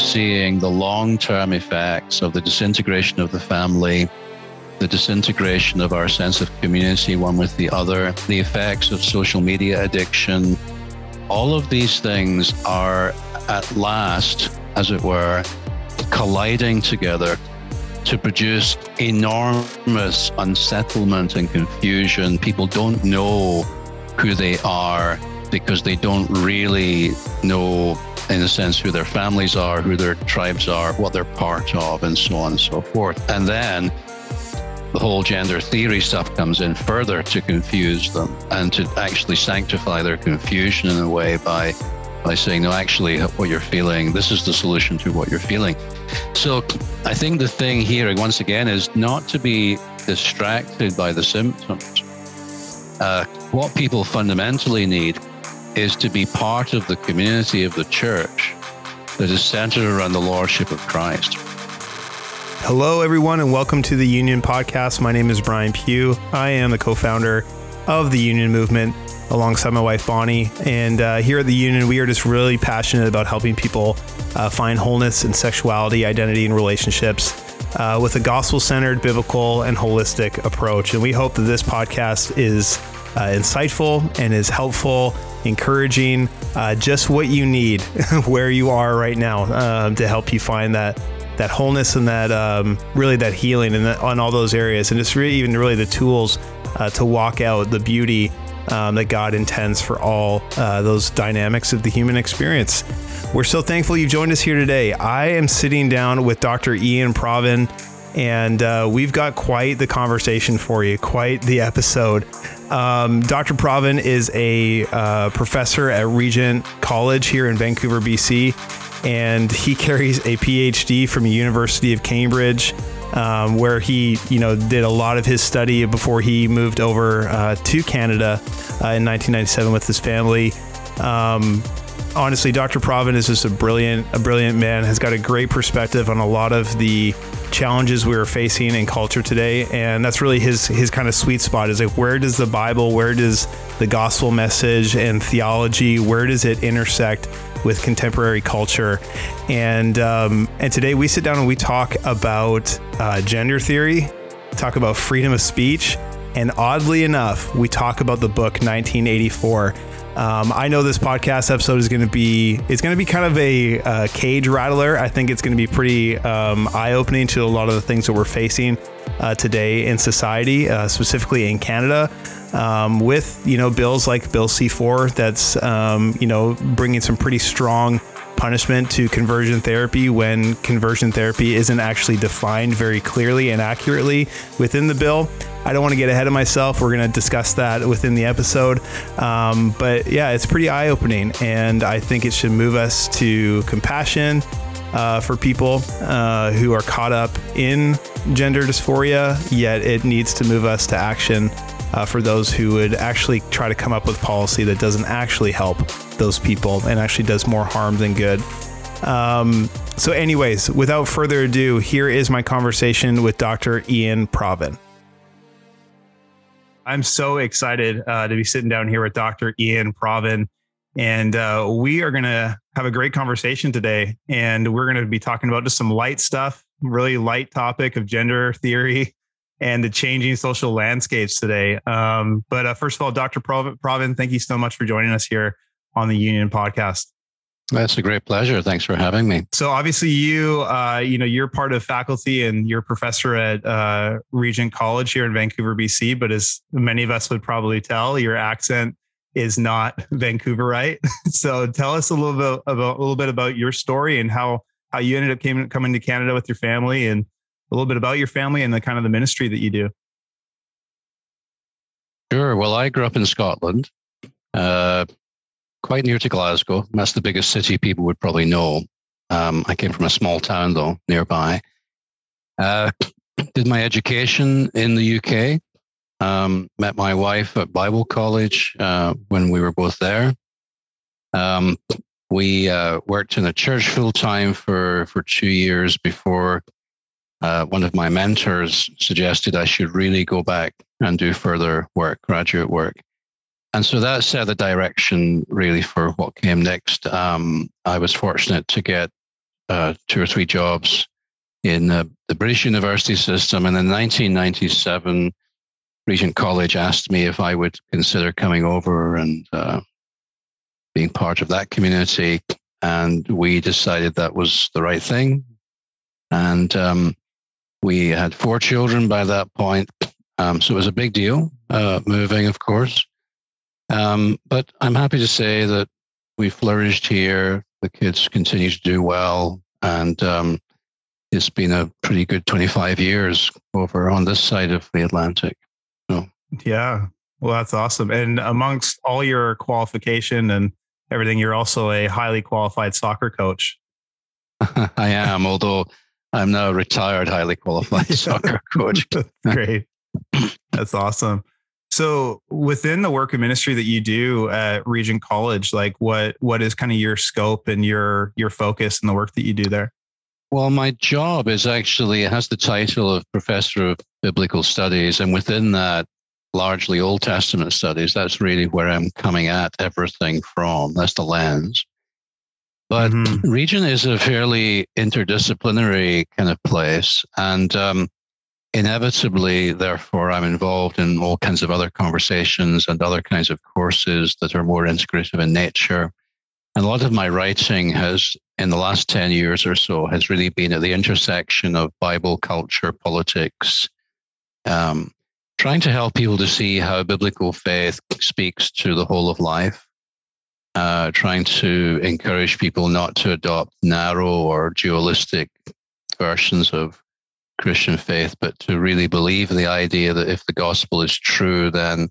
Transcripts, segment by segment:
seeing the long term effects of the disintegration of the family, the disintegration of our sense of community one with the other, the effects of social media addiction. All of these things are at last, as it were, colliding together to produce enormous unsettlement and confusion. People don't know who they are because they don't really know, in a sense, who their families are, who their tribes are, what they're part of, and so on and so forth. And then the whole gender theory stuff comes in further to confuse them and to actually sanctify their confusion in a way by by saying no actually what you're feeling this is the solution to what you're feeling so i think the thing here once again is not to be distracted by the symptoms uh, what people fundamentally need is to be part of the community of the church that is centered around the lordship of Christ. Hello, everyone, and welcome to the Union Podcast. My name is Bryan Pugh. I am the co founder of the Union Movement alongside my wife, Bonnie. And uh, here at the Union, we are just really passionate about helping people uh, find wholeness in sexuality, identity, and relationships. Uh, with a gospel centered, biblical, and holistic approach. And we hope that this podcast is insightful and is helpful, encouraging, uh, just what you need where you are right now um, to help you find that that wholeness and that um, really that healing and on all those areas, and just really, even really the tools uh, to walk out the beauty um, that God intends for all uh, those dynamics of the human experience. We're so thankful you've joined us here today. I am sitting down with Dr. Iain Provan and uh, we've got quite the conversation for you, quite the episode. Um, Dr. Provan is a uh, professor at Regent College here in Vancouver, BC, and he carries a PhD from the University of Cambridge. Um, where he, you know, did a lot of his study before he moved over uh, to Canada uh, in 1997 with his family. Um, honestly, Dr. Provan is just a brilliant, a brilliant man. Has got a great perspective on a lot of the challenges we are facing in culture today, and that's really his his kind of sweet spot. Is like where does the Bible, where does the gospel message and theology, where does it intersect with contemporary culture? And um, and today we sit down and we talk about uh, gender theory, talk about freedom of speech, and oddly enough, we talk about the book 1984 um, I know this podcast episode is going to be it's going to be kind of a uh, cage rattler. I think it's going to be pretty um, eye opening to a lot of the things that we're facing uh, today in society, uh, specifically in Canada. Um, with you know bills like Bill C4 that's um, you know bringing some pretty strong punishment to conversion therapy when conversion therapy isn't actually defined very clearly and accurately within the bill. I don't want to get ahead of myself. We're going to discuss that within the episode. Um, but yeah, it's pretty eye opening. And I think it should move us to compassion uh, for people uh, who are caught up in gender dysphoria, yet it needs to move us to action uh, for those who would actually try to come up with policy that doesn't actually help those people and actually does more harm than good. Um, so, anyways, without further ado, here is my conversation with Dr. Iain Provan. I'm so excited uh, to be sitting down here with Dr. Iain Provan. And uh, we are going to have a great conversation today. And we're going to be talking about just some light stuff, really light topic of gender theory and the changing social landscapes today. Um, but uh, first of all, Dr. Provan, thank you so much for joining us here on the Union podcast. That's a great pleasure. Thanks for having me. So obviously you, uh, you know, you're part of faculty and you're a professor at uh, Regent College here in Vancouver, BC. But as many of us would probably tell, your accent is not Vancouverite. so tell us a little bit about a little bit about your story and how how you ended up came, coming to Canada with your family and a little bit about your family and the kind of the ministry that you do. Sure. Well, I grew up in Scotland. Uh, quite near to Glasgow. That's the biggest city people would probably know. Um, I came from a small town, though, nearby. Uh, did my education in the UK. Um, met my wife at Bible College uh, when we were both there. Um, we uh, worked in a church full time for, for two years before uh, one of my mentors suggested I should really go back and do further work, graduate work and so that set the direction really for what came next. Um, I was fortunate to get uh, two or three jobs in uh, the British university system. And in 1997, Regent College asked me if I would consider coming over and uh, being part of that community. And we decided that was the right thing. And um, we had four children by that point. Um, so it was a big deal, uh, moving, of course. Um, but I'm happy to say that we flourished here. The kids continue to do well. And um, it's been a pretty good 25 years over on this side of the Atlantic. So. Yeah. Well, that's awesome. And amongst all your qualification and everything, you're also a highly qualified soccer coach. I am, although I'm now a retired, highly qualified soccer coach. Great. That's awesome. So within the work of ministry that you do at Regent College, like what what is kind of your scope and your your focus and the work that you do there? Well, my job is actually it has the title of professor of biblical studies, and within that, largely Old Testament studies. That's really where I'm coming at everything from. That's the lens. But mm-hmm. Regent is a fairly interdisciplinary kind of place, and um, inevitably, therefore, I'm involved in all kinds of other conversations and other kinds of courses that are more integrative in nature. And a lot of my writing has, in the last 10 years or so, has really been at the intersection of Bible, culture, politics, um, trying to help people to see how biblical faith speaks to the whole of life, uh, trying to encourage people not to adopt narrow or dualistic versions of Christian faith, but to really believe the idea that if the gospel is true, then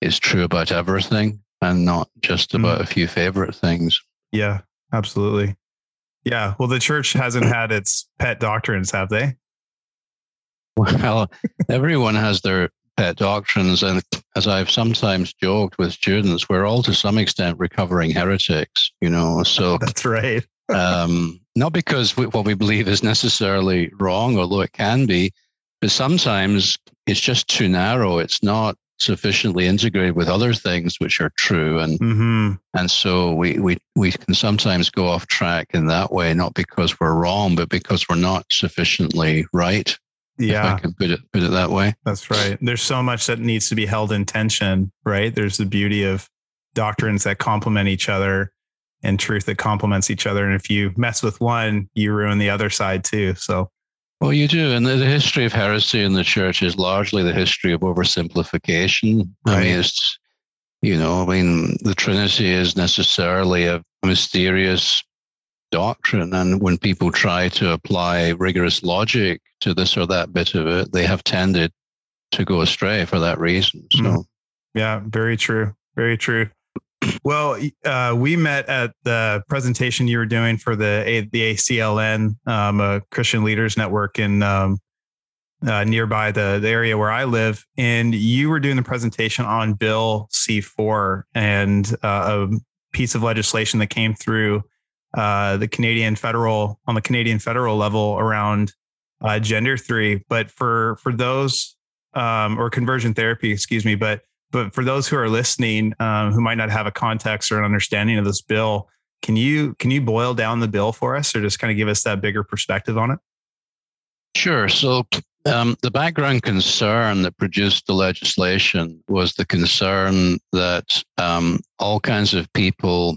it's true about everything and not just hmm. about mm. a few favorite things. Yeah, absolutely. Yeah. Well, the church hasn't had its pet doctrines, have they? Well, everyone has their pet doctrines. And as I've sometimes joked with students, we're all to some extent recovering heretics, you know. So that's right. um, not because we, what we believe is necessarily wrong, although it can be, but sometimes it's just too narrow. It's not sufficiently integrated with other things which are true, and mm-hmm. and so we we we can sometimes go off track in that way, not because we're wrong, but because we're not sufficiently right. Yeah, I can put it put it that way. That's right. There's so much that needs to be held in tension, right? There's the beauty of doctrines that complement each other and truth that complements each other. And if you mess with one, you ruin the other side too. So, well, you do. And the, the history of heresy in the church is largely the history of oversimplification. Right. I mean, it's, you know, I mean, the Trinity is necessarily a mysterious doctrine. And when people try to apply rigorous logic to this or that bit of it, they have tended to go astray for that reason. So, mm. yeah, very true. Very true. Well, uh, we met at the presentation you were doing for the the ACLN, um, a Christian Leaders Network in um, uh, nearby the, the area where I live, and you were doing the presentation on Bill C four and uh, a piece of legislation that came through uh, the Canadian federal on the Canadian federal level around uh, gender theory. But for for those um, or conversion therapy, excuse me, but but for those who are listening um, who might not have a context or an understanding of this bill, can you can you boil down the bill for us, or just kind of give us that bigger perspective on it? Sure. So um, the background concern that produced the legislation was the concern that um, all kinds of people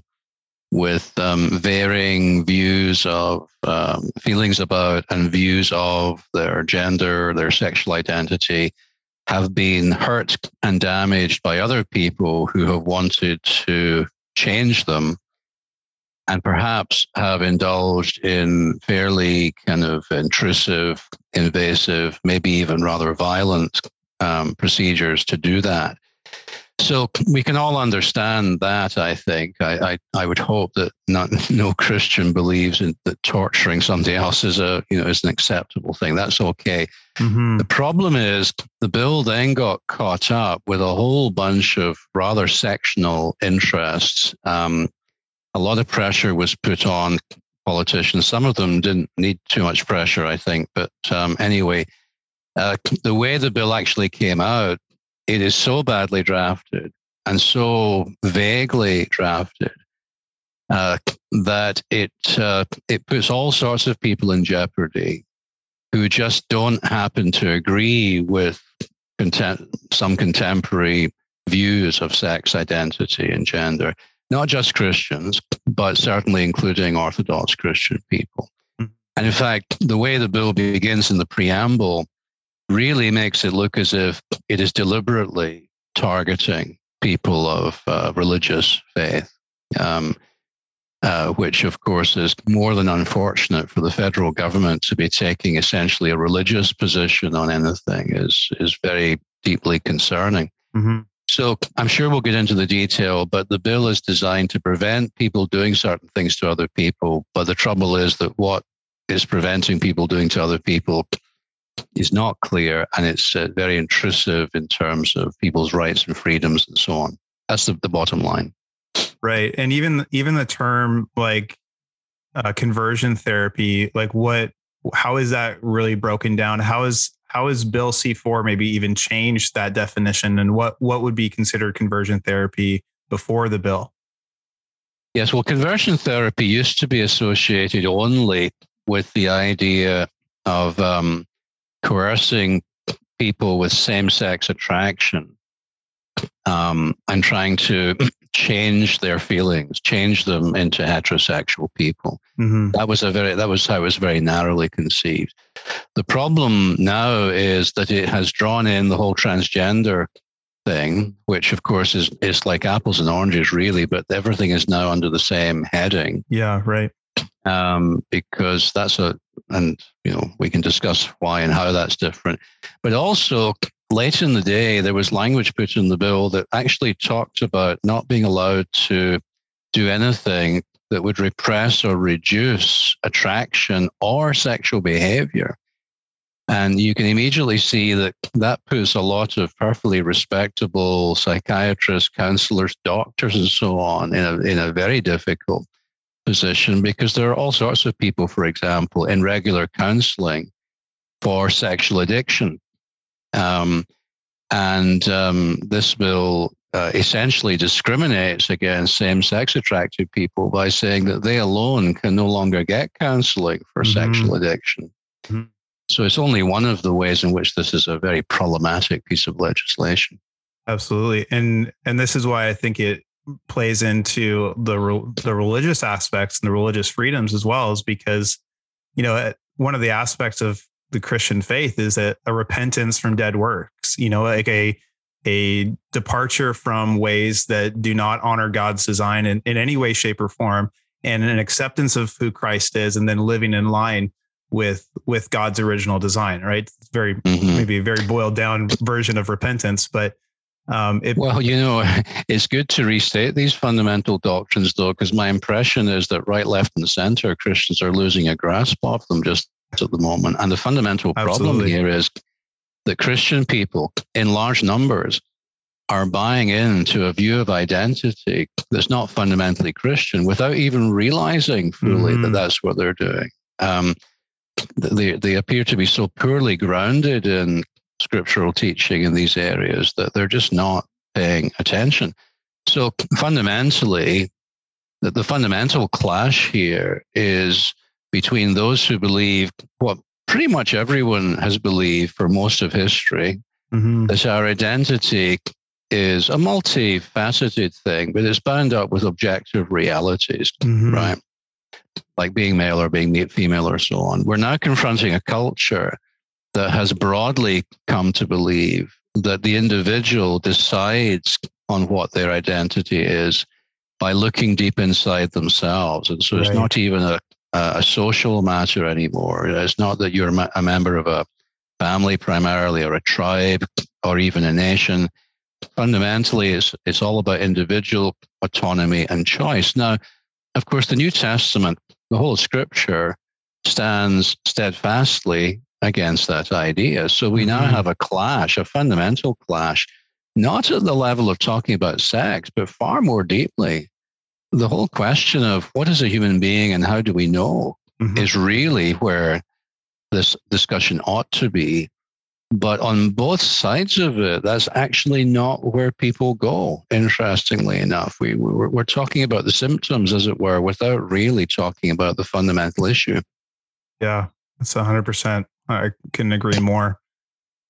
with um, varying views of um, feelings about and views of their gender, their sexual identity, have been hurt and damaged by other people who have wanted to change them and perhaps have indulged in fairly kind of intrusive, invasive, maybe even rather violent um, procedures to do that. So we can all understand that. I think I, I, I would hope that not, no Christian believes in that torturing somebody else is a you know is an acceptable thing. That's okay. Mm-hmm. The problem is the bill then got caught up with a whole bunch of rather sectional interests. Um, a lot of pressure was put on politicians. Some of them didn't need too much pressure, I think. But um, anyway, uh, the way the bill actually came out it is so badly drafted and so vaguely drafted uh, that it uh, it puts all sorts of people in jeopardy who just don't happen to agree with contem- some contemporary views of sex identity and gender. Not just Christians, but certainly including Orthodox Christian people. Mm-hmm. And in fact, the way the bill begins in the preamble really makes it look as if it is deliberately targeting people of uh, religious faith. Um, uh, which of course is more than unfortunate for the federal government to be taking essentially a religious position on anything is is very deeply concerning. Mm-hmm. So I'm sure we'll get into the detail, but the bill is designed to prevent people doing certain things to other people. But the trouble is that what is preventing people doing to other people is not clear, and it's uh, very intrusive in terms of people's rights and freedoms and so on. That's the, the bottom line. Right. And even even the term like uh, conversion therapy, like what how is that really broken down? How is how is Bill C4 maybe even changed that definition and what what would be considered conversion therapy before the bill? Yes, well, conversion therapy used to be associated only with the idea of um, coercing people with same sex attraction um, and trying to change their feelings, change them into heterosexual people. Mm-hmm. That was a very that was how it was very narrowly conceived. The problem now is that it has drawn in the whole transgender thing, which of course is is like apples and oranges, really, but everything is now under the same heading. Yeah, right. Um, because that's a and you know we can discuss why and how that's different, but also late in the day, there was language put in the bill that actually talked about not being allowed to do anything that would repress or reduce attraction or sexual behavior. And you can immediately see that that puts a lot of perfectly respectable psychiatrists, counselors, doctors, and so on in a, in a very difficult position because there are all sorts of people, for example, in regular counseling for sexual addiction um, and um, this bill uh, essentially discriminates against same sex attracted people by saying that they alone can no longer get counseling for mm-hmm. sexual addiction. Mm-hmm. So it's only one of the ways in which this is a very problematic piece of legislation. Absolutely. And and this is why I think it plays into the the religious aspects and the religious freedoms as well is because you know one of the aspects of the Christian faith is a, a repentance from dead works, you know, like a a departure from ways that do not honor God's design in, in any way, shape, or form, and an acceptance of who Christ is, and then living in line with with God's original design. Right? It's very mm-hmm. maybe a very boiled down version of repentance, but um, it, well, you know, it's good to restate these fundamental doctrines, though, because my impression is that right, left, and center Christians are losing a grasp of them just at the moment. And the fundamental problem Absolutely. here is that Christian people in large numbers are buying into a view of identity that's not fundamentally Christian without even realizing fully mm-hmm. that that's what they're doing. Um, they, they appear to be so poorly grounded in scriptural teaching in these areas that they're just not paying attention. So fundamentally, the, the fundamental clash here is between those who believe what pretty much everyone has believed for most of history mm-hmm. that our identity is a multifaceted thing, but it's bound up with objective realities, mm-hmm. right? Like being male or being female or so on. We're now confronting a culture that has broadly come to believe that the individual decides on what their identity is by looking deep inside themselves. And so right. it's not even a a social matter anymore. It's not that you're a member of a family primarily or a tribe or even a nation. Fundamentally, it's, it's all about individual autonomy and choice. Now, of course, the New Testament, the whole scripture, stands steadfastly against that idea. So we now mm-hmm. have a clash, a fundamental clash, not at the level of talking about sex, but far more deeply the whole question of what is a human being and how do we know mm-hmm. is really where this discussion ought to be. But on both sides of it, that's actually not where people go, interestingly enough. We, we're, we're talking about the symptoms, as it were, without really talking about the fundamental issue. Yeah, that's 100%. I couldn't agree more.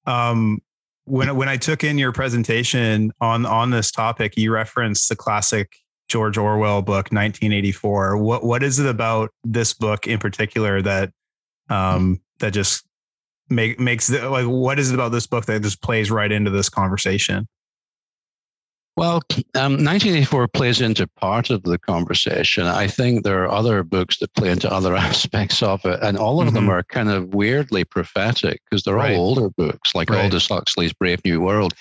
Um, when when I took in your presentation on on this topic, you referenced the classic George Orwell book, 1984. What what is it about this book in particular that um, that just make makes the, like what is it about this book that just plays right into this conversation? Well, um, 1984 plays into part of the conversation. I think there are other books that play into other aspects of it, and all of mm-hmm. them are kind of weirdly prophetic because they're right. all older books, like right. Aldous Huxley's Brave New World.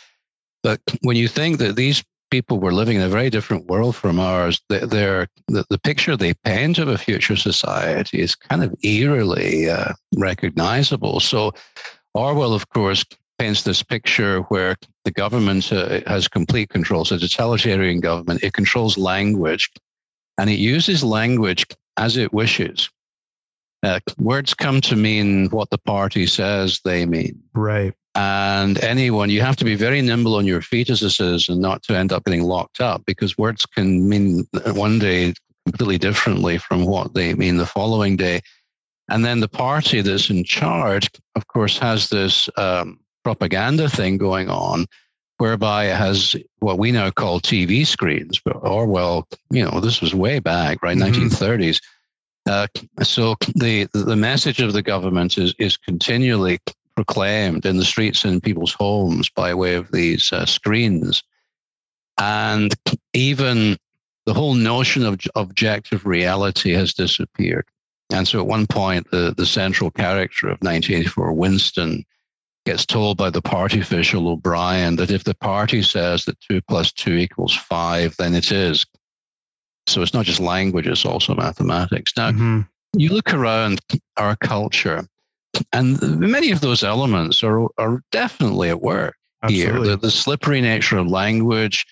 But when you think that these people were living in a very different world from ours, they're, the, the picture they paint of a future society is kind of eerily uh, recognizable. So Orwell, of course, paints this picture where the government uh, has complete control. So, it's a totalitarian government, it controls language and it uses language as it wishes. Uh, words come to mean what the party says they mean. Right. And anyone, you have to be very nimble on your feet as a citizen not to end up getting locked up because words can mean one day completely differently from what they mean the following day. And then the party that's in charge, of course, has this um, propaganda thing going on whereby it has what we now call TV screens, but Orwell, you know, this was way back, right, mm-hmm. 1930s. Uh, so the the message of the government is is continually proclaimed in the streets and people's homes by way of these uh, screens, and even the whole notion of objective reality has disappeared. And so, at one point, the the central character of 1984, Winston, gets told by the party official O'Brien that if the party says that two plus two equals five, then it is. So it's not just language, it's also mathematics. Now, mm-hmm. you look around our culture, and many of those elements are, are definitely at work Absolutely. here. The, the slippery nature of language,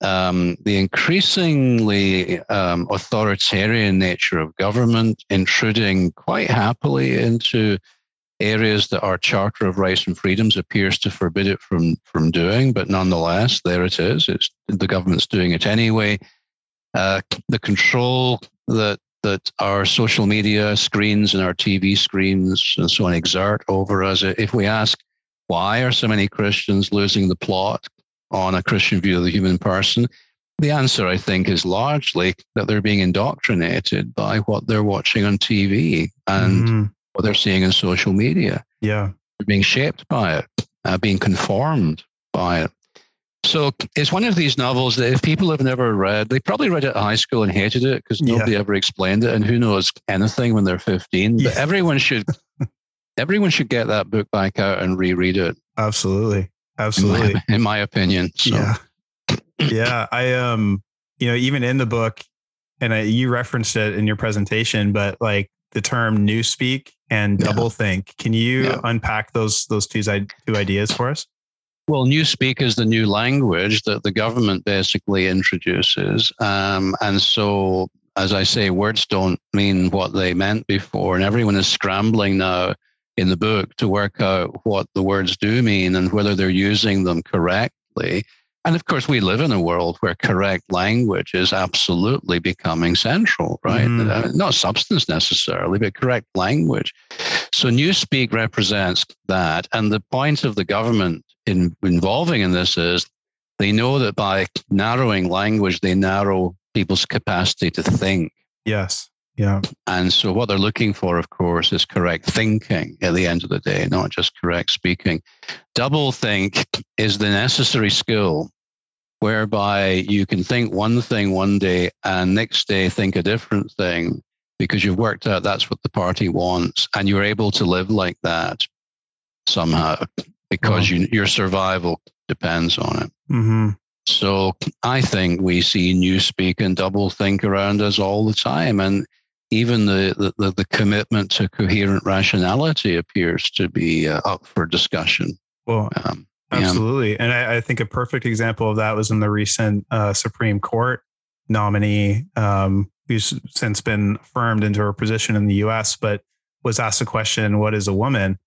um, the increasingly um, authoritarian nature of government intruding quite happily into areas that our Charter of Rights and Freedoms appears to forbid it from from doing, but nonetheless, there it is. It's the government's doing it anyway. Uh, the control that that our social media screens and our TV screens and so on exert over us. If we ask why are so many Christians losing the plot on a Christian view of the human person, the answer, I think, is largely that they're being indoctrinated by what they're watching on TV and mm-hmm what they're seeing in social media. Yeah. They're being shaped by it, uh, being conformed by it. So it's one of these novels that if people have never read, they probably read it at high school and hated it because nobody yeah. ever explained it, and who knows anything when they're 15. Yeah. But everyone should, everyone should get that book back out and reread it. Absolutely, absolutely. In my, in my opinion. So. Yeah, yeah. I um, you know, even in the book, and I, you referenced it in your presentation, but like the term newspeak and double think. Can you yeah. unpack those those two, two ideas for us? Well, newspeak is the new language that the government basically introduces, um, and so as I say, words don't mean what they meant before, and everyone is scrambling now in the book to work out what the words do mean and whether they're using them correctly. And of course, we live in a world where correct language is absolutely becoming central, right? Mm. not substance necessarily, but correct language. So, Newspeak represents that. And the point of the government in involving in this is they know that by narrowing language, they narrow people's capacity to think. Yes. Yeah. And so, what they're looking for, of course, is correct thinking at the end of the day, not just correct speaking. Double think is the necessary skill whereby you can think one thing one day and next day think a different thing because you've worked out that's what the party wants and you're able to live like that somehow because you, your survival depends on it. Mm-hmm. So I think we see new speak and double think around us all the time. And even the, the, the commitment to coherent rationality appears to be uh, up for discussion. Well, um, absolutely. Yeah. And I, I, think a perfect example of that was in the recent uh, Supreme Court nominee, um, who's since been affirmed into her position in the US, but was asked the question, What is a woman?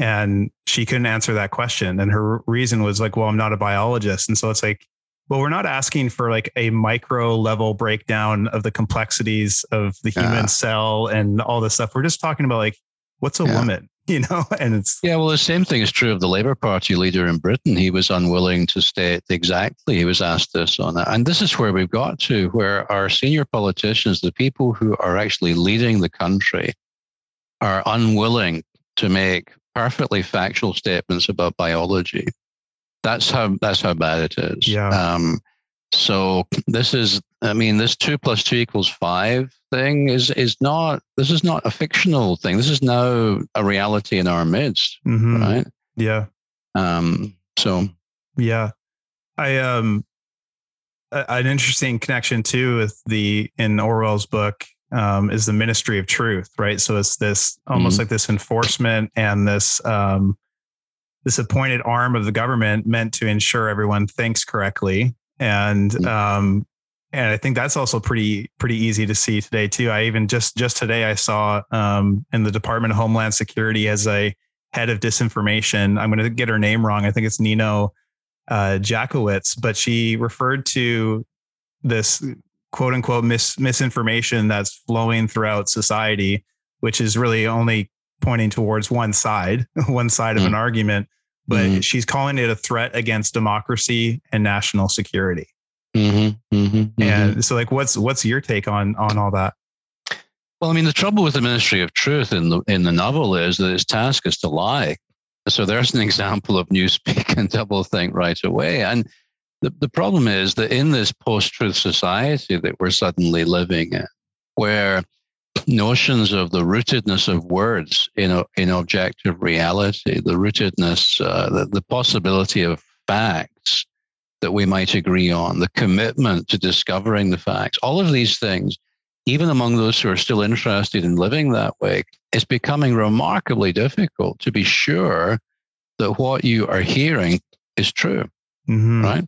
and she couldn't answer that question. And her reason was like, well, I'm not a biologist. And so it's like, well, we're not asking for like a micro level breakdown of the complexities of the human yeah. cell and all this stuff. We're just talking about like, what's a yeah. woman? You know, and it's yeah. Well, the same thing is true of the Labour Party leader in Britain. He was unwilling to state exactly. He was asked this on it, and this is where we've got to, where our senior politicians, the people who are actually leading the country, are unwilling to make perfectly factual statements about biology. That's how that's how bad it is. Yeah. Um, so this is, I mean, this two plus two equals five thing is is not. This is not a fictional thing. This is now a reality in our midst, mm-hmm. right? Yeah. Um. So. Yeah, I um, a, an interesting connection too with the in Orwell's book um, is the ministry of truth, right? So it's this almost mm-hmm. like this enforcement and this um, this appointed arm of the government meant to ensure everyone thinks correctly, and um, and I think that's also pretty pretty easy to see today too. I even just just today I saw um, in the Department of Homeland Security as a head of disinformation. I'm going to get her name wrong. I think it's Nino uh, Jackowitz, but she referred to this quote unquote mis- misinformation that's flowing throughout society, which is really only pointing towards one side, one side mm. of an mm. argument. But mm. she's calling it a threat against democracy and national security. Mm-hmm, mm-hmm, mm-hmm. and so, like, what's what's your take on on all that? Well, I mean, the trouble with the Ministry of Truth in the in the novel is that its task is to lie. So there's an example of newspeak and doublethink right away. And the, the problem is that in this post truth society that we're suddenly living in, where notions of the rootedness of words in, in objective reality, the rootedness, uh, the, the possibility of facts that we might agree on, the commitment to discovering the facts, all of these things, even among those who are still interested in living that way, it's becoming remarkably difficult to be sure that what you are hearing is true. Mm-hmm. Right.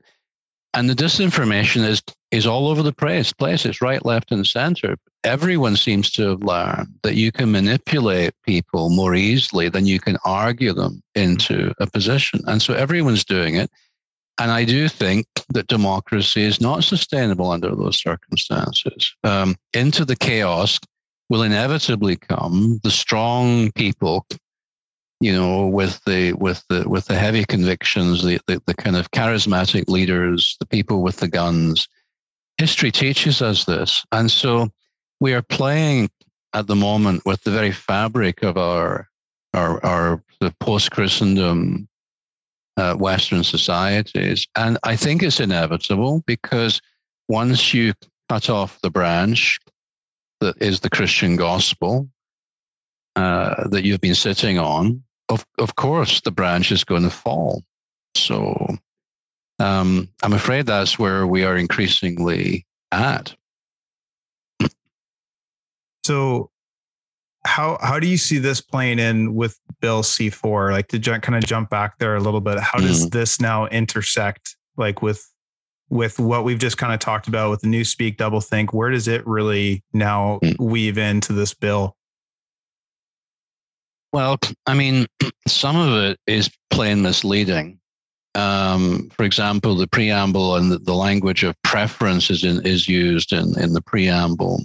And the disinformation is is all over the place. Place it's right, left, and center. Everyone seems to have learned that you can manipulate people more easily than you can argue them into a position. And so everyone's doing it. And I do think that democracy is not sustainable under those circumstances. Um, into the chaos will inevitably come the strong people you know, with the with the with the heavy convictions, the, the, the kind of charismatic leaders, the people with the guns. History teaches us this, and so we are playing at the moment with the very fabric of our our our the post Christendom uh, Western societies, and I think it's inevitable because once you cut off the branch that is the Christian gospel uh, that you've been sitting on, of of course the branch is going to fall. So um, I'm afraid that's where we are increasingly at. So how how do you see this playing in with Bill C4? Like to j- kind of jump back there a little bit, how does mm. this now intersect like with with what we've just kind of talked about with the new speak double think? Where does it really now mm. weave into this bill? Well, I mean, some of it is plain misleading. Um, for example, the preamble and the, the language of preference is, in, is used in, in the preamble.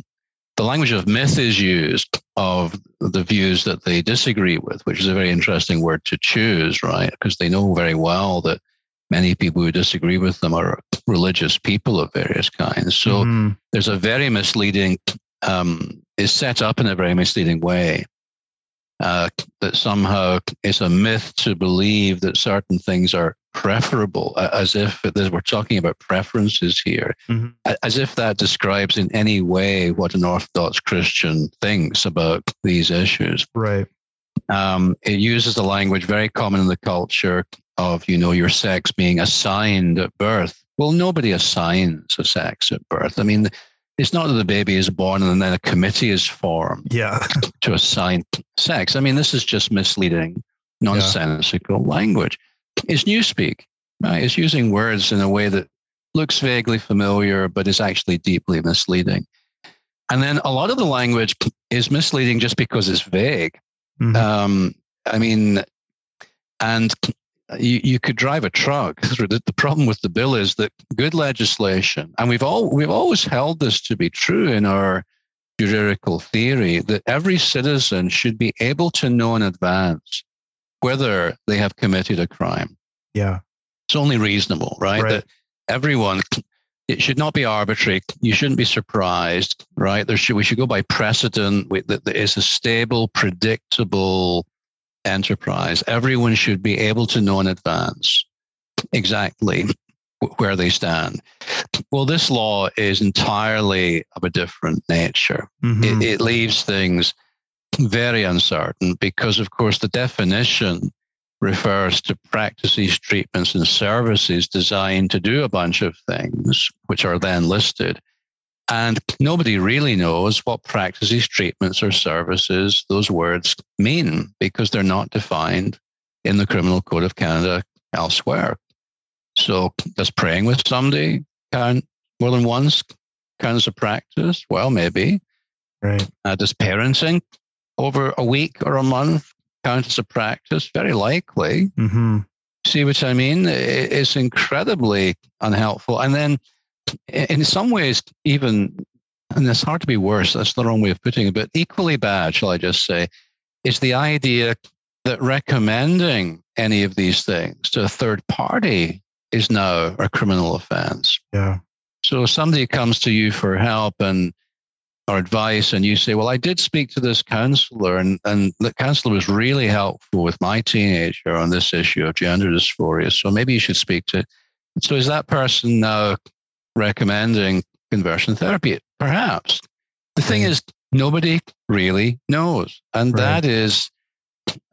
The language of myth is used of the views that they disagree with, which is a very interesting word to choose, right? Because they know very well that many people who disagree with them are religious people of various kinds. So mm-hmm. there's a very misleading, um, is set up in a very misleading way uh, that somehow it's a myth to believe that certain things are preferable, as if we're talking about preferences here, mm-hmm. as if that describes in any way what an Orthodox Christian thinks about these issues. Right. Um, it uses the language very common in the culture of, you know, your sex being assigned at birth. Well, nobody assigns a sex at birth. I mean, it's not that the baby is born and then a committee is formed yeah. to assign sex. I mean, this is just misleading, nonsensical yeah. language. It's newspeak, right? It's using words in a way that looks vaguely familiar, but is actually deeply misleading. And then a lot of the language is misleading just because it's vague. Mm-hmm. Um, I mean, And you, you could drive a truck. through. The, the problem with the bill is that good legislation, and we've all we've always held this to be true in our juridical theory, that every citizen should be able to know in advance whether they have committed a crime. Yeah. It's only reasonable, right? right. That everyone it should not be arbitrary. You shouldn't be surprised, right? There should we should go by precedent. That there is a stable, predictable enterprise. Everyone should be able to know in advance exactly where they stand. Well, this law is entirely of a different nature. Mm-hmm. It, it leaves things very uncertain because, of course, the definition refers to practices, treatments, and services designed to do a bunch of things, which are then listed. And nobody really knows what practices, treatments, or services those words mean because they're not defined in the Criminal Code of Canada elsewhere. So, does praying with somebody count more than once count as a practice? Well, maybe. Right. Uh, does parenting over a week or a month count as a practice? Very likely. Mm-hmm. See what I mean? It's incredibly unhelpful. And then, in some ways, even, and it's hard to be worse, that's the wrong way of putting it, but equally bad, shall I just say, is the idea that recommending any of these things to a third party is now a criminal offense. Yeah. So if somebody comes to you for help and or advice and you say, well, I did speak to this counselor and, and the counselor was really helpful with my teenager on this issue of gender dysphoria. So maybe you should speak to. So is that person now recommending conversion therapy? Perhaps. The thing is, nobody really knows. And right. that is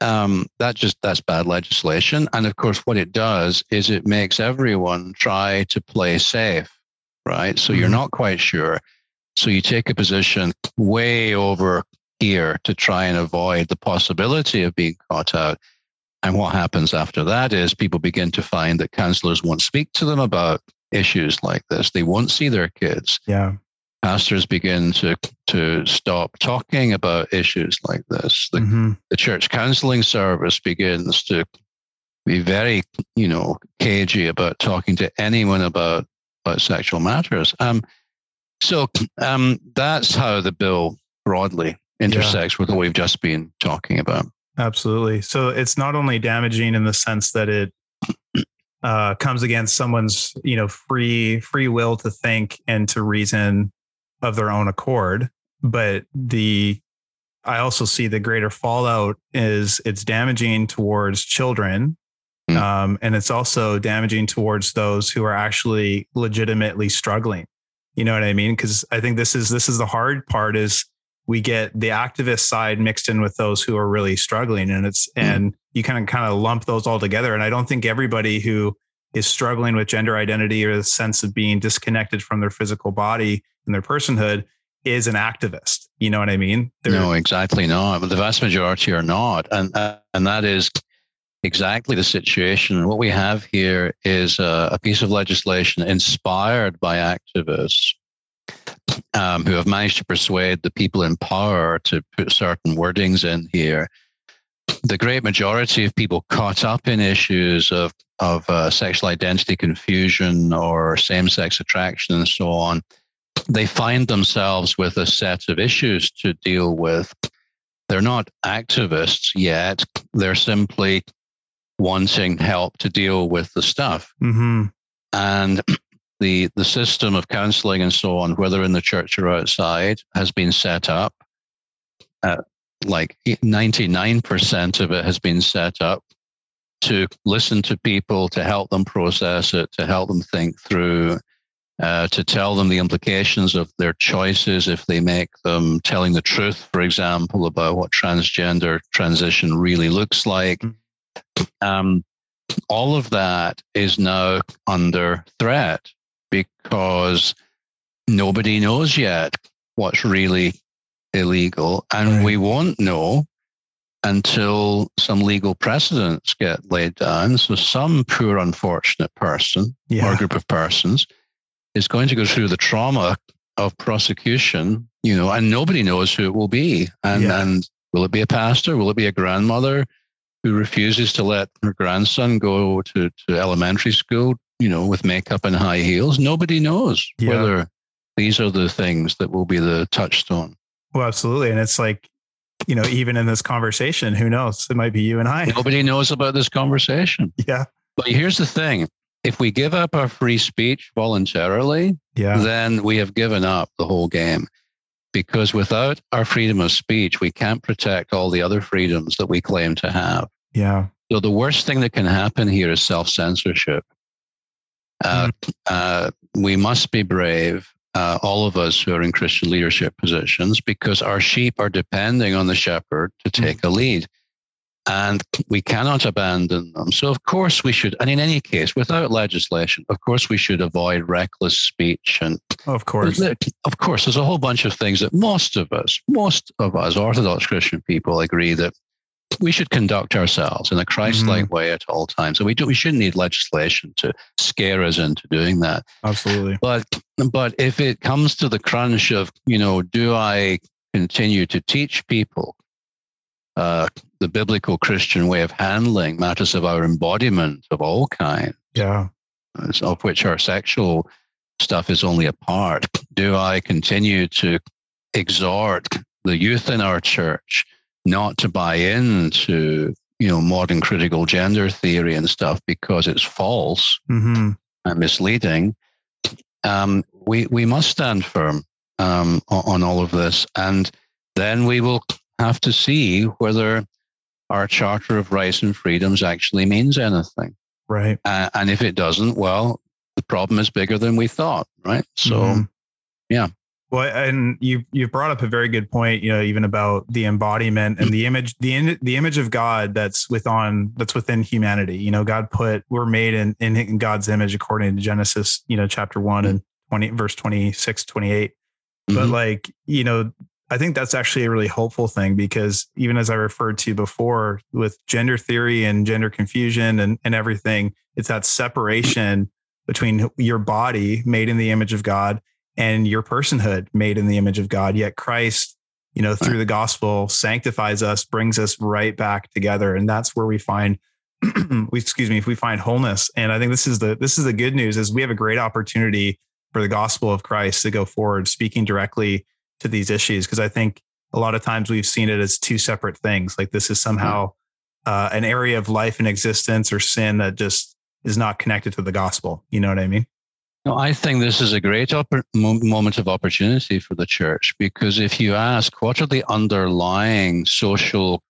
um, that just that's bad legislation. And of course, what it does is it makes everyone try to play safe, right? So mm-hmm. you're not quite sure. So you take a position way over here to try and avoid the possibility of being caught out. And what happens after that is people begin to find that counselors won't speak to them about issues like this. They won't see their kids. Yeah pastors begin to to stop talking about issues like this. The, mm-hmm. the church counseling service begins to be very, you know, cagey about talking to anyone about about sexual matters. Um, so um, that's how the bill broadly intersects yeah. with what we've just been talking about. Absolutely. So it's not only damaging in the sense that it uh, comes against someone's, you know, free free will to think and to reason of their own accord. But the I also see the greater fallout is it's damaging towards children. Mm. Um, and it's also damaging towards those who are actually legitimately struggling. You know what I mean? Because I think this is this is the hard part is we get the activist side mixed in with those who are really struggling and it's mm. and you kind of kind of lump those all together and i don't think everybody who is struggling with gender identity or the sense of being disconnected from their physical body and their personhood is an activist. You know what I mean? They're, no, exactly not. But the vast majority are not, and uh, and that is exactly the situation. What we have here is a, a piece of legislation inspired by activists um, who have managed to persuade the people in power to put certain wordings in here. The great majority of people caught up in issues of of uh, sexual identity confusion or same sex attraction and so on they find themselves with a set of issues to deal with. They're not activists yet. They're simply wanting help to deal with the stuff. Mm-hmm. And the the system of counseling and so on, whether in the church or outside, has been set up. Uh, like 99% of it has been set up to listen to people, to help them process it, to help them think through uh, to tell them the implications of their choices if they make them, telling the truth, for example, about what transgender transition really looks like. Mm-hmm. Um, all of that is now under threat because nobody knows yet what's really illegal, and right. we won't know until some legal precedents get laid down. So, some poor, unfortunate person yeah. or group of persons is going to go through the trauma of prosecution, you know, and nobody knows who it will be. And, yeah. and will it be a pastor? Will it be a grandmother? who refuses to let her grandson go to, to elementary school, you know, with makeup and high heels. Nobody knows Yeah. whether these are the things that will be the touchstone. Well, absolutely. And it's like, you know, even in this conversation, who knows? It might be you and I. Nobody knows about this conversation. Yeah. But here's the thing if we give up our free speech voluntarily, Yeah. then we have given up the whole game. Because without our freedom of speech, we can't protect all the other freedoms that we claim to have. Yeah. So the worst thing that can happen here is self censorship. Uh, uh, we must be brave, uh, all of us who are in Christian leadership positions, because our sheep are depending on the shepherd to take a lead. And we cannot abandon them. So, of course, we should, and in any case, without legislation, of course, we should avoid reckless speech. And Of course. of course, there's a whole bunch of things that most of us, most of us Orthodox Christian people agree that we should conduct ourselves in a Christ-like way at all times. So we do, we shouldn't need legislation to scare us into doing that. Absolutely. But but if it comes to the crunch of you know, do I continue to teach people uh, the biblical Christian way of handling matters of our embodiment of all kinds? Yeah. of which our sexual stuff is only a part. Do I continue to exhort the youth in our church not to buy into you know modern critical gender theory and stuff because it's false hmm and misleading? Um, we we must stand firm um, on, on all of this, and then we will have to see whether our Charter of Rights and Freedoms actually means anything. Right. Uh, and if it doesn't, well, the problem is bigger than we thought, right? So, Mhm. yeah. Well, and you you brought up a very good point. You know, even about the embodiment and the image, the in, the image of God that's within that's within humanity. You know, God put we're made in in God's image according to Genesis. You know, chapter one and twenty, verse 26, 28. But Mhm. like you know, I think that's actually a really hopeful thing because even as I referred to before with gender theory and gender confusion and and everything, it's that separation between your body made in the image of God and your personhood made in the image of God. Yet Christ, you know, through the gospel sanctifies us, brings us right back together. And that's where we find we excuse me, if we find wholeness. And I think this is the this is the good news is we have a great opportunity for the gospel of Christ to go forward, speaking directly to these issues. Because I think a lot of times we've seen it as two separate things. Like this is somehow uh, an area of life and existence or sin that just is not connected to the gospel. You know what I mean? No, I think this is a great oppor- moment of opportunity for the church because if you ask what are the underlying social,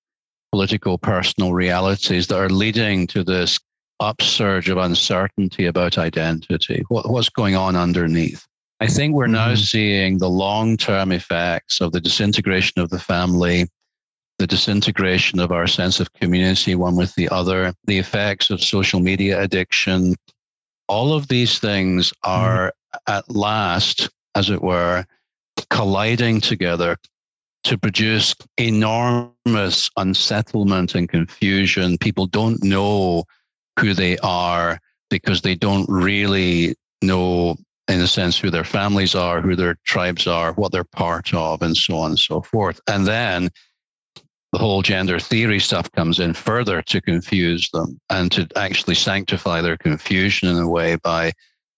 political, personal realities that are leading to this upsurge of uncertainty about identity, what, what's going on underneath? I think we're now Mhm. seeing the long term effects of the disintegration of the family, the disintegration of our sense of community one with the other, the effects of social media addiction. All of these things mm-hmm. are at last, as it were, colliding together to produce enormous unsettlement and confusion. People don't know who they are because they don't really know, in a sense, who their families are, who their tribes are, what they're part of, and so on and so forth. And then the whole gender theory stuff comes in further to confuse them and to actually sanctify their confusion in a way by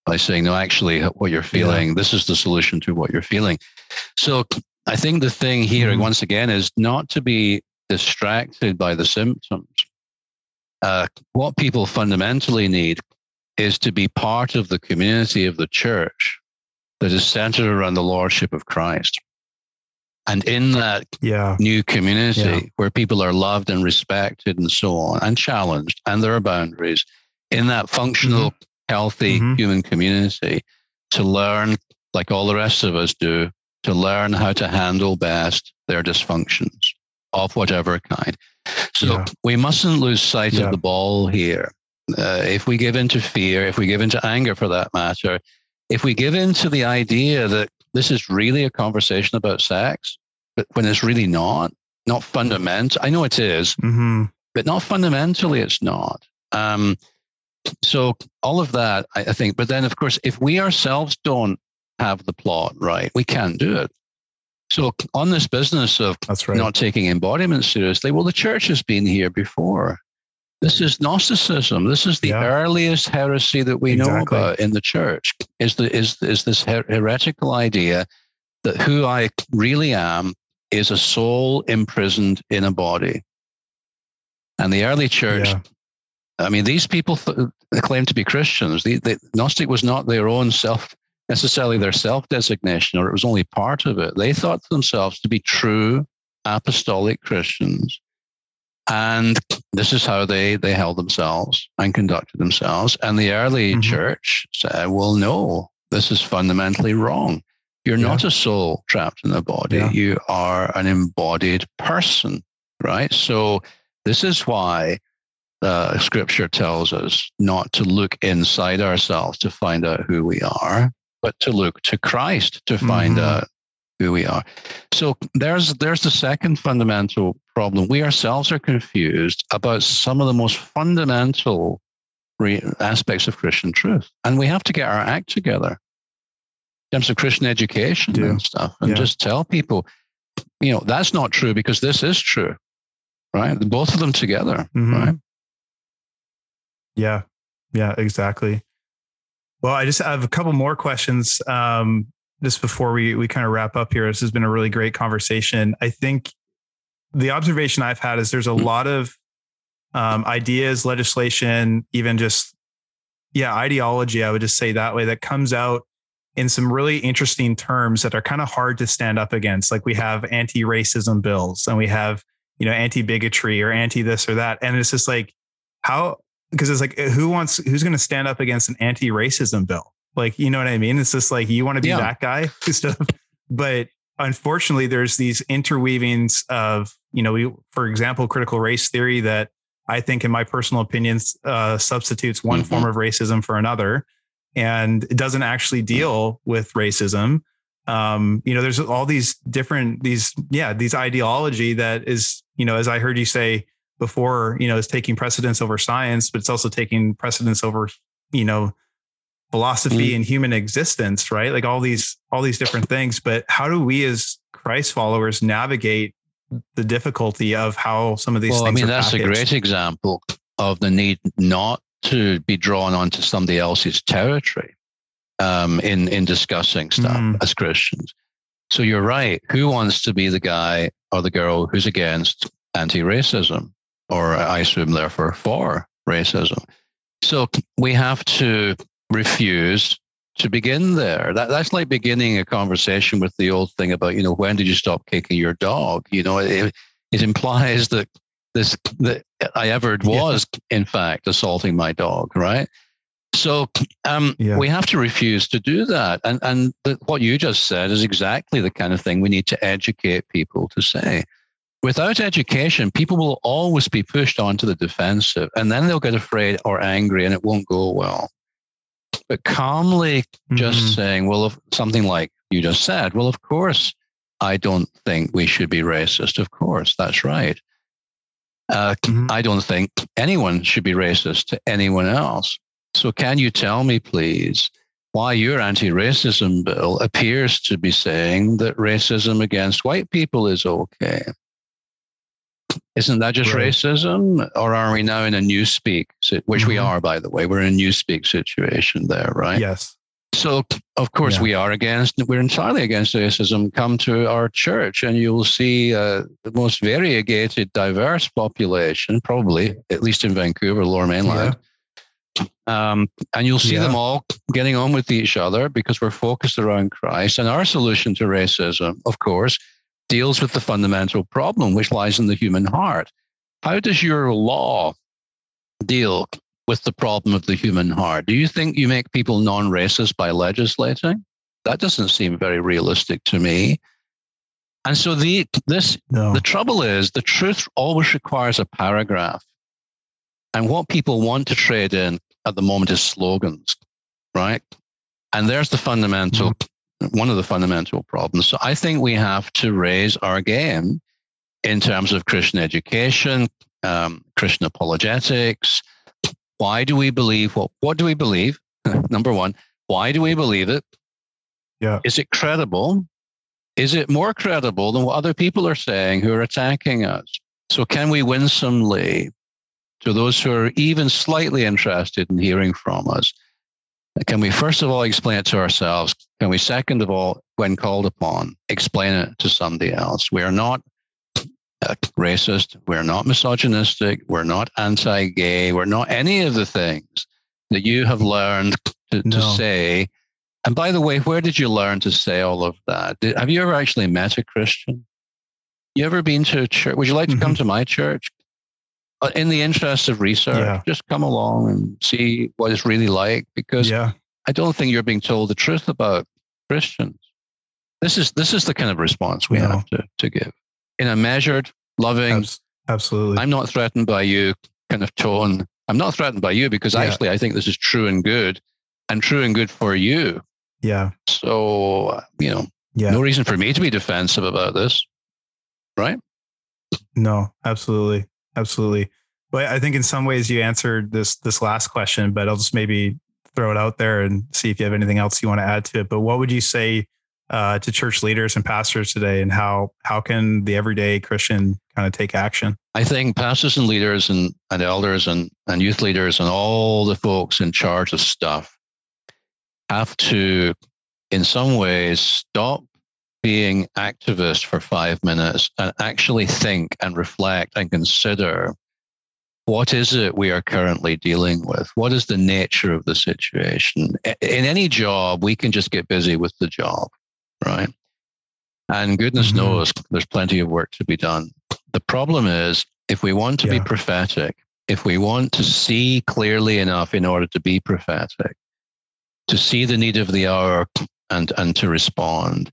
by saying no actually what you're feeling this is the solution to what you're feeling. So i think the thing here Mhm. once again is not to be distracted by the symptoms. Uh, what people fundamentally need is to be part of the community of the church that is centered around the lordship of christ and in that Yeah. new community Yeah. where people are loved and respected and so on and challenged and there are boundaries in that functional healthy Mhm. human community to learn like all the rest of us do to learn how to handle best their dysfunctions of whatever kind so Yeah. we mustn't lose sight Yeah. of the ball here uh, if we give into fear if we give into anger for that matter if we give into the idea that this is really a conversation about sex, but when it's really not, not fundamental. I know it is, hmm but not fundamentally, it's not. Um, so all of that, I, I think. But then, of course, if we ourselves don't have the plot right, we can't do it. So on this business of That's right. not taking embodiment seriously, well, the church has been here before. This is Gnosticism. This is the yeah. earliest heresy that we exactly. know about in the church. Is the is is this her- heretical idea that who I really am is a soul imprisoned in a body. And the early church, yeah. I mean, these people th- claim to be Christians. The, the Gnostic was not their own self necessarily their self designation, or it was only part of it. They thought themselves to be true apostolic Christians. And this is how they, they held themselves and conducted themselves. And the early mm-hmm. church said, well, no, this is fundamentally wrong. You're yeah. not a soul trapped in a body. Yeah. You are an embodied person, right? So this is why uh, scripture tells us not to look inside ourselves to find out who we are, but to look to Christ to find mm-hmm. out who we are. So there's there's the second fundamental problem. We ourselves are confused about some of the most fundamental re- aspects of Christian truth, and we have to get our act together in terms of Christian education yeah. and stuff, and yeah. just tell people, you know, that's not true because this is true, right? Both of them together, mm-hmm. right? Yeah, yeah, exactly. Well, I just have a couple more questions um, just before we we kind of wrap up here. This has been a really great conversation. I think the observation I've had is there's a lot of um, ideas, legislation, even just yeah, ideology. I would just say that way that comes out in some really interesting terms that are kind of hard to stand up against. Like we have anti-racism bills and we have you know anti-bigotry or anti this or that, and it's just like how because it's like who wants who's going to stand up against an anti-racism bill like you know what i mean it's just like you want to be yeah. that guy stuff but unfortunately there's these interweavings of you know we for example critical race theory that i think in my personal opinions uh, substitutes one mm-hmm. form of racism for another and it doesn't actually deal with racism um, you know there's all these different these yeah these ideology that is you know as i heard you say before, you know, is taking precedence over science, but it's also taking precedence over, you know, philosophy mm. and human existence, right? Like all these, all these different things. But how do we as Christ followers navigate the difficulty of how some of these well, things? I mean, that's packaged? a great example of the need not to be drawn onto somebody else's territory um, in in discussing stuff mm. as Christians. So you're right. Who wants to be the guy or the girl who's against anti-racism? or I assume therefore for racism. So we have to refuse to begin there. That, that's like beginning a conversation with the old thing about, you know, when did you stop kicking your dog? You know, it, it implies that this that I ever was, yeah. in fact, assaulting my dog, right? So um, yeah. we have to refuse to do that. And and the, what you just said is exactly the kind of thing we need to educate people to say without education, people will always be pushed onto the defensive and then they'll get afraid or angry and it won't go well. But calmly just mm-hmm. saying, well, if something like you just said, well, of course, I don't think we should be racist. Of course, that's right. Uh, mm-hmm. I don't think anyone should be racist to anyone else. So, can you tell me, please, why your anti racism bill appears to be saying that racism against white people is okay? Isn't that just right. racism? Or are we now in a new speak, which mm-hmm. we are, by the way? We're in a new speak situation there, right? Yes. So, of course, yeah. we are against, we're entirely against racism. Come to our church and you'll see uh, the most variegated, diverse population, probably, at least in Vancouver, Lower Mainland. Yeah. Um, and you'll see yeah. them all getting on with each other because we're focused around Christ. And our solution to racism, of course, deals with the fundamental problem, which lies in the human heart. How does your law deal with the problem of the human heart? Do you think you make people non racist by legislating? That doesn't seem very realistic to me. And so the this no. the trouble is the truth always requires a paragraph. And what people want to trade in at the moment is slogans, right? And there's the fundamental mm-hmm one of the fundamental problems. So I think we have to raise our game in terms of Christian education, um, Christian apologetics. Why do we believe what? What do we believe? Number one, why do we believe it? Yeah. Is it credible? Is it more credible than what other people are saying who are attacking us? So can we winsomely to those who are even slightly interested in hearing from us, can we first of all explain it to ourselves? Can we, second of all, when called upon, explain it to somebody else? We are not uh, racist. We're not misogynistic. We're not anti gay. We're not any of the things that you have learned to, no. to, say. And by the way, where did you learn to say all of that? Did, have you ever actually met a Christian? You ever been to a church? Would you like to mm-hmm. come to my church? Uh, in the interest of research, yeah. just come along and see what it's really like because yeah. I don't think you're being told the truth about Christians. This is this is the kind of response we no. have to, to give in a measured, loving, absolutely. I'm not threatened by you kind of tone. I'm not threatened by you because yeah. actually I think this is true and good and true and good for you. Yeah. So, you know, yeah. no reason for me to be defensive about this. Right? No, absolutely absolutely. But I think in some ways you answered this this last question, but I'll just maybe throw it out there and see if you have anything else you want to add to it. But what would you say uh, to church leaders and pastors today, and how how can the everyday Christian kind of take action? I think pastors and leaders and, and elders and, and youth leaders and all the folks in charge of stuff have to, in some ways, stop being activist for five minutes and actually think and reflect and consider what is it we are currently dealing with? What is the nature of the situation? In any job, we can just get busy with the job, right? And goodness mm-hmm. knows there's plenty of work to be done. The problem is if we want to yeah. be prophetic, if we want to see clearly enough in order to be prophetic, to see the need of the hour and, and to respond,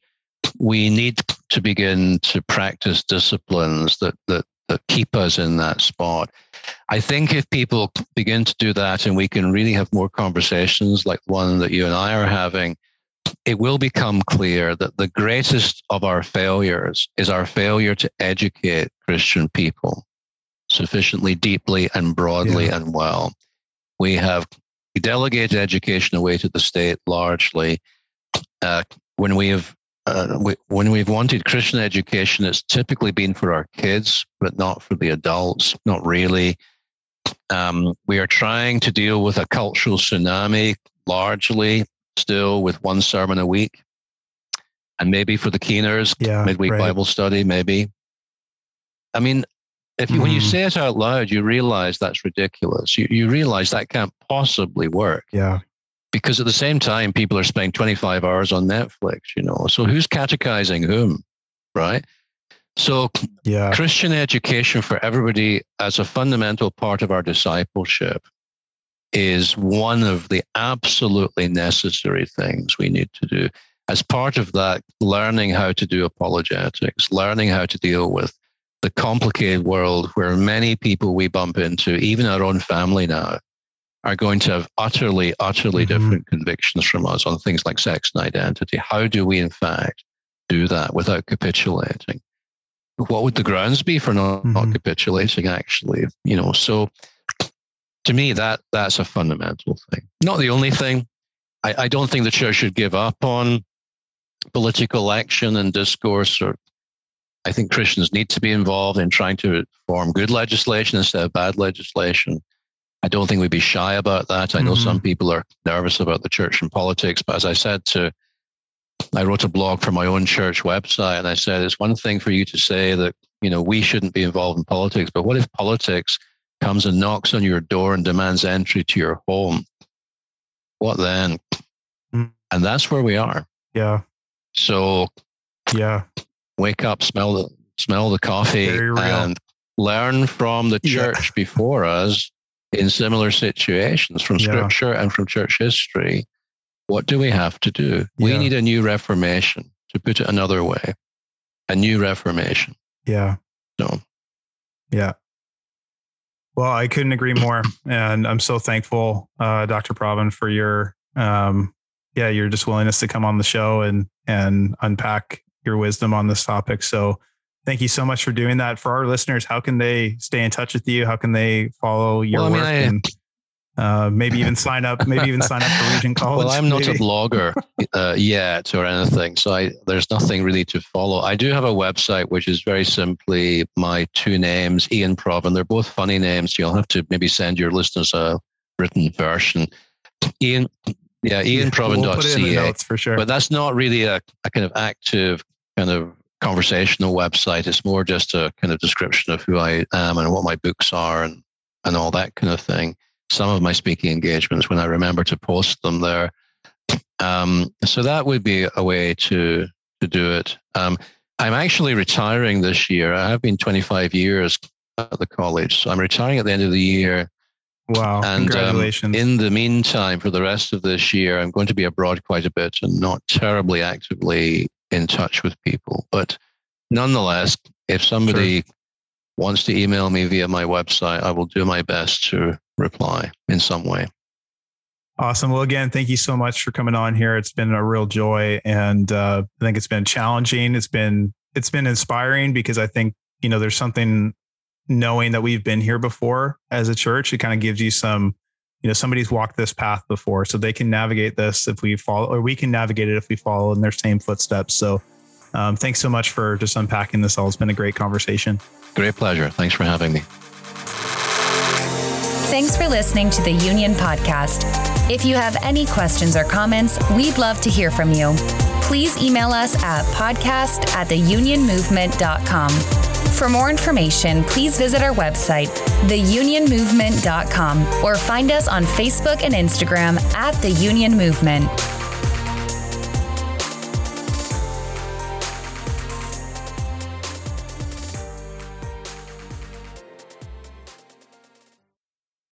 we need to begin to practice disciplines that, that, that keep us in that spot. I think if people begin to do that and we can really have more conversations like the one that you and I are having, it will become clear that the greatest of our failures is our failure to educate Christian people sufficiently deeply and broadly yeah. and well. We have delegated education away to the state largely. Uh, when we have uh, we, when we've wanted Christian education, it's typically been for our kids, but not for the adults, not really. Um, we are trying to deal with a cultural tsunami largely still with one sermon a week. And maybe for the keeners, yeah, midweek right. Bible study, maybe. I mean, if you, mm. when you mm-hmm. say it out loud, you realize that's ridiculous. You, you realize that can't possibly work. Yeah because at the same time, people are spending 25 hours on Netflix, you know. So who's catechizing whom, right? So yeah. Christian education for everybody as a fundamental part of our discipleship is one of the absolutely necessary things we need to do. As part of that, learning how to do apologetics, learning how to deal with the complicated world where many people we bump into, even our own family now, are going to have utterly, utterly mm-hmm. different convictions from us on things like sex and identity. How do we, in fact, do that without capitulating? What would the grounds be for not, mm-hmm. not capitulating, actually? You know, so to me, that that's a fundamental thing. Not the only thing. I, I don't think the church should give up on political action and discourse or I think Christians need to be involved in trying to form good legislation instead of bad legislation. I don't think we'd be shy about that. I know mm-hmm. some people are nervous about the church and politics, but as I said to, I wrote a blog for my own church website, and I said it's one thing for you to say that you know we shouldn't be involved in politics, but what if politics comes and knocks on your door and demands entry to your home? What then? Mm. And that's where we are. Yeah. So, yeah, wake up, smell the smell the coffee, and learn from the church yeah. before us in similar situations from scripture yeah. and from church history, what do we have to do? We yeah. need a new reformation, to put it another way, a new reformation. Yeah. So, yeah. Well, I couldn't agree more, and I'm so thankful, uh, Dr. Provan, for your, um, yeah, your just willingness to come on the show and and unpack your wisdom on this topic. So, thank you so much for doing that. For our listeners, how can they stay in touch with you? How can they follow your well, I mean, work? I, and- Uh, maybe even sign up. Maybe even sign up for Regent College. Well, I'm not maybe. a blogger uh, yet or anything, so I, there's nothing really to follow. I do have a website which is very simply my two names, Iain Provan. They're both funny names. You'll have to maybe send your listeners a written version. Iain, yeah, iainprovan.ca. We'll put it in the notes for sure. But that's not really a, a kind of active kind of conversational website. It's more just a kind of description of who I am and what my books are and, and all that kind of thing some of my speaking engagements when I remember to post them there. Um, so that would be a way to to do it. Um, I'm actually retiring this year. I have been 25 years at the college, so I'm retiring at the end of the year. Wow! And congratulations. Um, in the meantime, for the rest of this year, I'm going to be abroad quite a bit and not terribly actively in touch with people. But nonetheless, if somebody sure. wants to email me via my website, I will do my best to reply in some way. Awesome. Well, again, thank you so much for coming on here. It's been a real joy, and uh, I think it's been challenging. It's been it's been inspiring because I think you know there's something knowing that we've been here before as a church. It kind of gives you some you know somebody's walked this path before, so they can navigate this if we follow, or we can navigate it if we follow in their same footsteps. So, um, thanks so much for just unpacking this all. It's been a great conversation. Great pleasure. Thanks for having me. Thanks for listening to the Union Podcast. If you have any questions or comments, we'd love to hear from you. Please email us at podcast at theunionmovement.com. For more information, please visit our website, theunionmovement.com, or find us on Facebook and Instagram at The Union Movement.